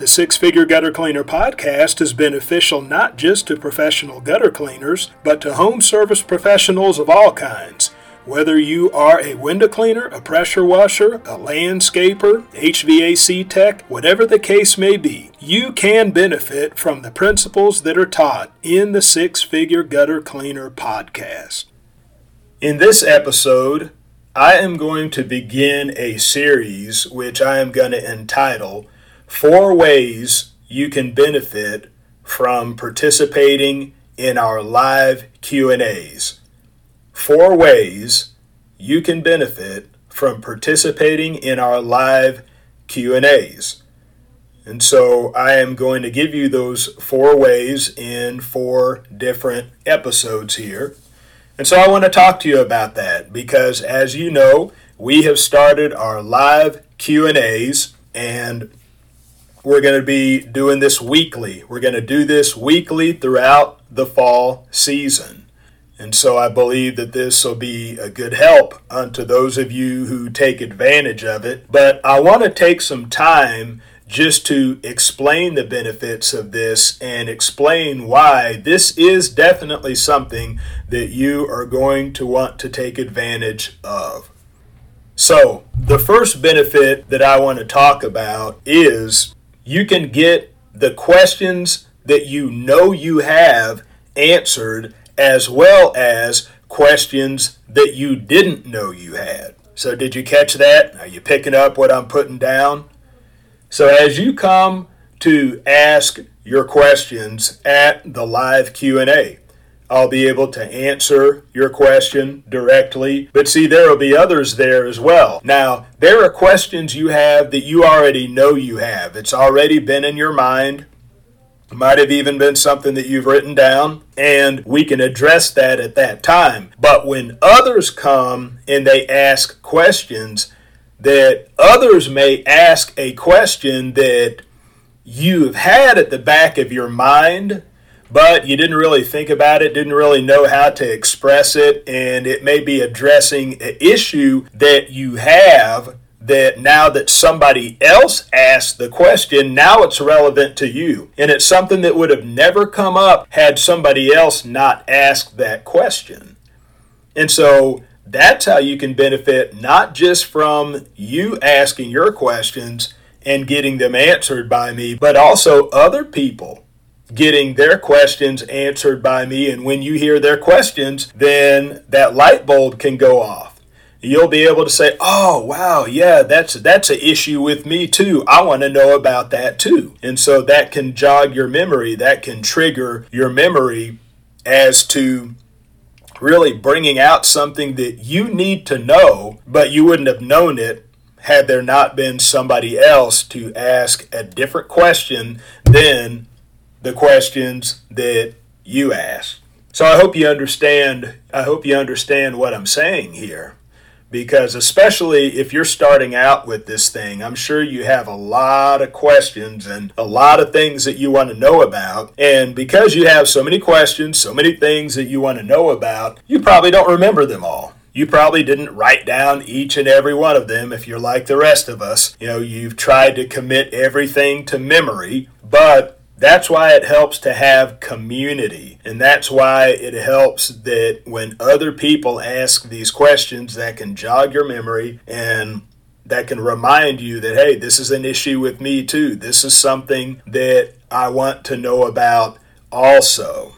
The Six Figure Gutter Cleaner podcast is beneficial not just to professional gutter cleaners, but to home service professionals of all kinds. Whether you are a window cleaner, a pressure washer, a landscaper, HVAC tech, whatever the case may be, you can benefit from the principles that are taught in the Six Figure Gutter Cleaner podcast. In this episode, I am going to begin a series which I am going to entitle four ways you can benefit from participating in our live Q&As. Four ways you can benefit from participating in our live Q&As. And so I am going to give you those four ways in four different episodes here. And so I want to talk to you about that because as you know, we have started our live Q&As and we're going to be doing this weekly. We're going to do this weekly throughout the fall season. And so I believe that this will be a good help unto those of you who take advantage of it. But I want to take some time just to explain the benefits of this and explain why this is definitely something that you are going to want to take advantage of. So, the first benefit that I want to talk about is you can get the questions that you know you have answered as well as questions that you didn't know you had. So did you catch that? Are you picking up what I'm putting down? So as you come to ask your questions at the live Q&A, I'll be able to answer your question directly. But see, there will be others there as well. Now, there are questions you have that you already know you have. It's already been in your mind. It might have even been something that you've written down, and we can address that at that time. But when others come and they ask questions, that others may ask a question that you have had at the back of your mind but you didn't really think about it, didn't really know how to express it, and it may be addressing an issue that you have that now that somebody else asked the question, now it's relevant to you. And it's something that would have never come up had somebody else not asked that question. And so that's how you can benefit not just from you asking your questions and getting them answered by me, but also other people getting their questions answered by me. And when you hear their questions, then that light bulb can go off. You'll be able to say, "Oh, wow, yeah, that's that's an issue with me too. I want to know about that too." And so that can jog your memory, that can trigger your memory as to really bringing out something that you need to know, but you wouldn't have known it had there not been somebody else to ask a different question than the questions that you ask. So I hope you understand I hope you understand what I'm saying here because especially if you're starting out with this thing, I'm sure you have a lot of questions and a lot of things that you want to know about. And because you have so many questions, so many things that you want to know about, you probably don't remember them all. You probably didn't write down each and every one of them if you're like the rest of us. You know, you've tried to commit everything to memory, but that's why it helps to have community. And that's why it helps that when other people ask these questions that can jog your memory and that can remind you that, hey, this is an issue with me too. This is something that I want to know about also.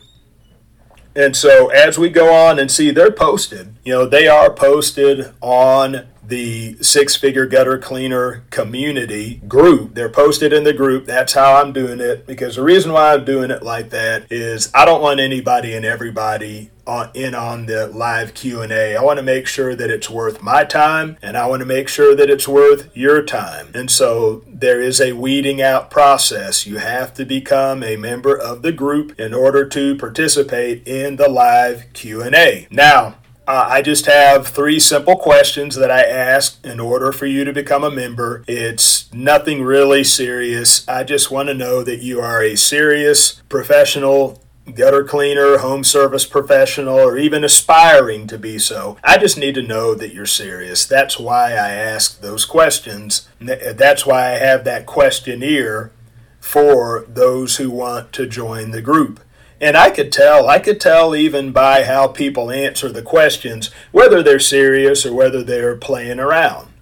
And so as we go on and see, they're posted. You know, they are posted on the six figure gutter cleaner community group. They're posted in the group. That's how I'm doing it because the reason why I'm doing it like that is I don't want anybody and everybody on, in on the live Q&A. I want to make sure that it's worth my time and I want to make sure that it's worth your time. And so there is a weeding out process. You have to become a member of the group in order to participate in the live Q&A. Now, uh, I just have three simple questions that I ask in order for you to become a member. It's nothing really serious. I just want to know that you are a serious professional gutter cleaner, home service professional, or even aspiring to be so. I just need to know that you're serious. That's why I ask those questions. That's why I have that questionnaire for those who want to join the group. And I could tell, I could tell even by how people answer the questions whether they're serious or whether they're playing around.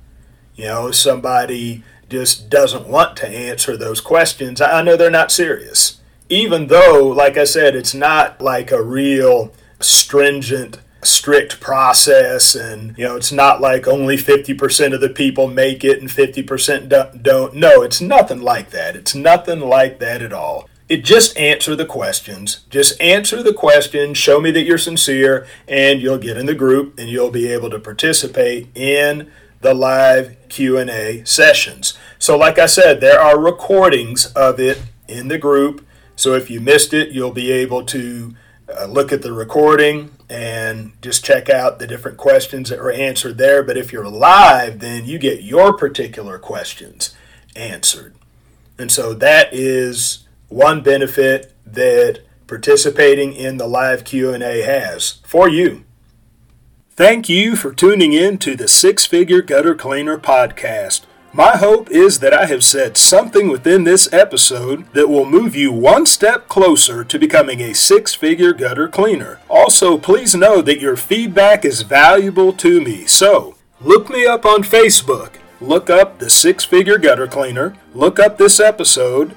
You know, somebody just doesn't want to answer those questions. I know they're not serious. Even though, like I said, it's not like a real stringent strict process and you know it's not like only 50% of the people make it and 50% don't no it's nothing like that it's nothing like that at all it just answer the questions. Just answer the questions, show me that you're sincere, and you'll get in the group and you'll be able to participate in the live Q&A sessions. So like I said, there are recordings of it in the group. So if you missed it, you'll be able to uh, look at the recording and just check out the different questions that were answered there. But if you're live, then you get your particular questions answered. And so that is one benefit that participating in the live Q&A has for you. Thank you for tuning in to the Six Figure Gutter Cleaner podcast. My hope is that I have said something within this episode that will move you one step closer to becoming a six figure gutter cleaner. Also, please know that your feedback is valuable to me. So, look me up on Facebook, look up the Six Figure Gutter Cleaner, look up this episode,